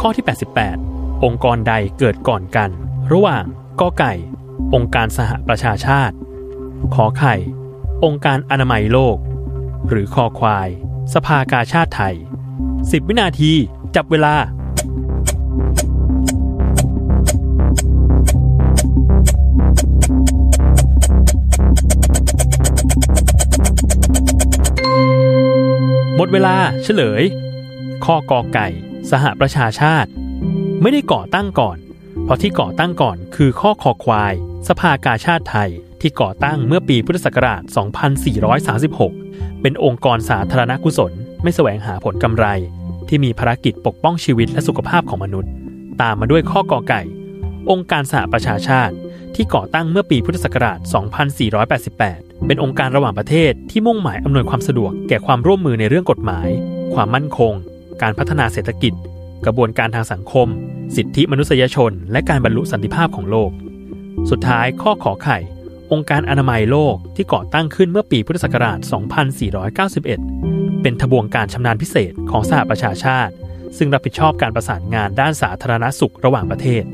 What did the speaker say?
ข้อที่ 88 องค์กรใดเกิดก่อนกัน ระหว่างกอไก่ องค์การสหประชาชาติ ขอไข่ องค์การอนามัยโลก หรือคอควาย สภากาชาติไทย 10 วินาทีจับเวลาหมดเวลาเฉลย ข้อกอไก่ สหประชาชาติ ไม่ได้ก่อตั้งก่อน เพราะที่ก่อตั้งก่อนคือข้อคอควาย สภากาชาติไทยที่ก่อตั้งเมื่อปีพุทธศักราช 2436 เป็นองค์กรสาธารณกุศล ไม่แสวงหาผลกำไร ที่มีภารกิจปกป้องชีวิตและสุขภาพของมนุษย์ ตามมาด้วยข้อกอไก่ องค์การสหประชาชาติ ที่ก่อตั้งเมื่อปีพุทธศักราช 2488 เป็นองค์การระหว่างประเทศที่มุ่งหมายอำนวยความสะดวกแก่ความร่วมมือในเรื่องกฎหมาย ความมั่นคง การพัฒนาเศรษฐกิจ กระบวนการทางสังคม สิทธิมนุษยชน และการบรรลุสันติภาพของโลก สุดท้ายข้อขอไข่ องค์การอนามัยโลกที่ก่อตั้งขึ้นเมื่อปีพุทธศักราช 2491 เป็นทบวงการชำนาญพิเศษของสหประชาชาติ ซึ่งรับผิดชอบการประสานงานด้านสาธารณสุขระหว่างประเทศ